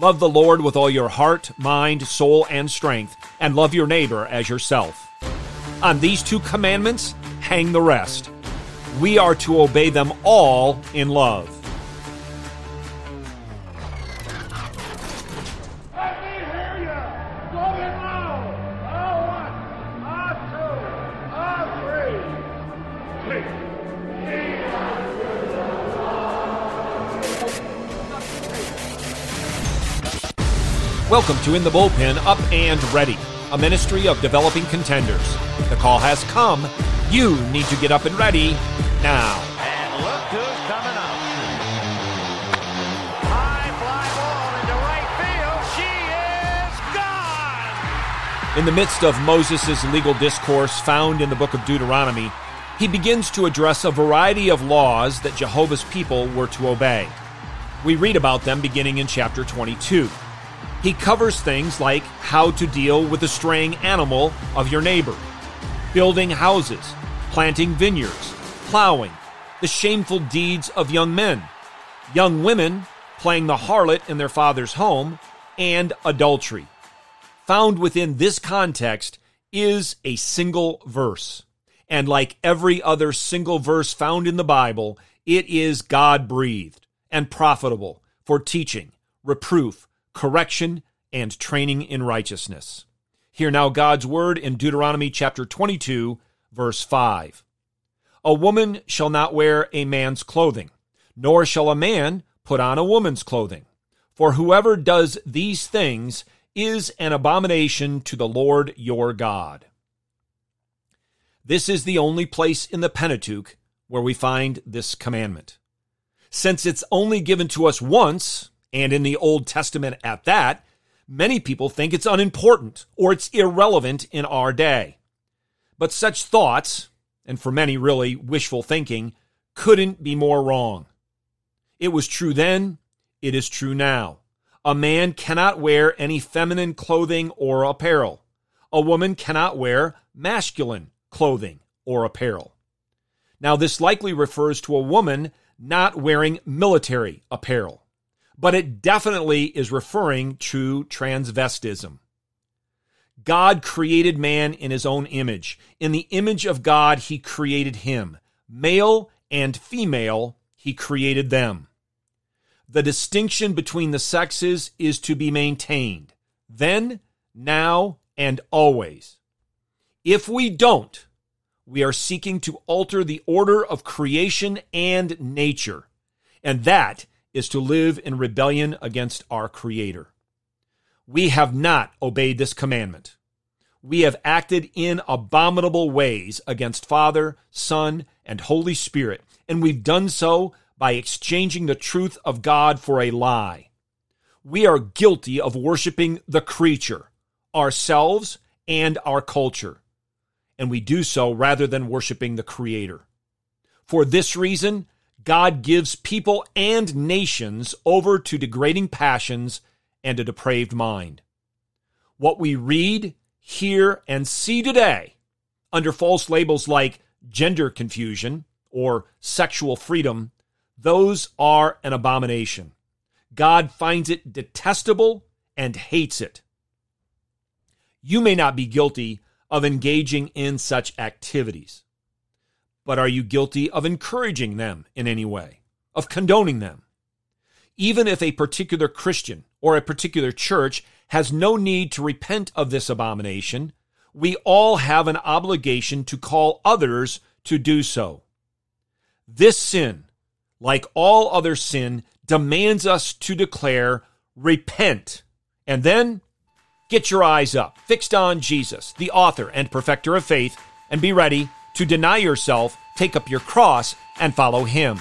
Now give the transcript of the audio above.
Love the Lord with all your heart, mind, soul, and strength, and love your neighbor as yourself. On these two commandments hang the rest. We are to obey them all in love. Welcome to In the Bullpen Up and Ready, a ministry of developing contenders. The call has come. You need to get up and ready now. And look who's coming up. High fly ball into right field. She is gone. In the midst of Moses' legal discourse found in the book of Deuteronomy, he begins to address a variety of laws that Jehovah's people were to obey. We read about them beginning in chapter 22. He covers things like how to deal with the straying animal of your neighbor, building houses, planting vineyards, plowing, the shameful deeds of young men, young women playing the harlot in their father's home, and adultery. Found within this context is a single verse. And like every other single verse found in the Bible, it is God breathed and profitable for teaching, reproof, correction, and training in righteousness. Hear now God's word in Deuteronomy chapter 22, verse 5. A woman shall not wear a man's clothing, nor shall a man put on a woman's clothing. For whoever does these things is an abomination to the Lord your God. This is the only place in the Pentateuch where we find this commandment. Since it's only given to us once, and in the Old Testament at that, many people think it's unimportant or it's irrelevant in our day. But such thoughts, and for many really wishful thinking, couldn't be more wrong. It was true then, it is true now. A man cannot wear any feminine clothing or apparel. A woman cannot wear masculine clothing or apparel. Now, this likely refers to a woman not wearing military apparel, but it definitely is referring to transvestism. God created man in his own image. In the image of God, he created him. Male and female, he created them. The distinction between the sexes is to be maintained then, now, and always. If we don't, we are seeking to alter the order of creation and nature, and that is to live in rebellion against our Creator. We have not obeyed this commandment. We have acted in abominable ways against Father, Son, and Holy Spirit, and we've done so by exchanging the truth of God for a lie. We are guilty of worshiping the creature, ourselves, and our culture and we do so rather than worshiping the Creator. For this reason, God gives people and nations over to degrading passions and a depraved mind. What we read, hear, and see today under false labels like gender confusion or sexual freedom, those are an abomination. God finds it detestable and hates it. You may not be guilty of engaging in such activities. But are you guilty of encouraging them in any way, of condoning them? Even if a particular Christian or a particular church has no need to repent of this abomination, we all have an obligation to call others to do so. This sin, like all other sin, demands us to declare, repent, and then Get your eyes up, fixed on Jesus, the author and perfecter of faith, and be ready to deny yourself, take up your cross, and follow him.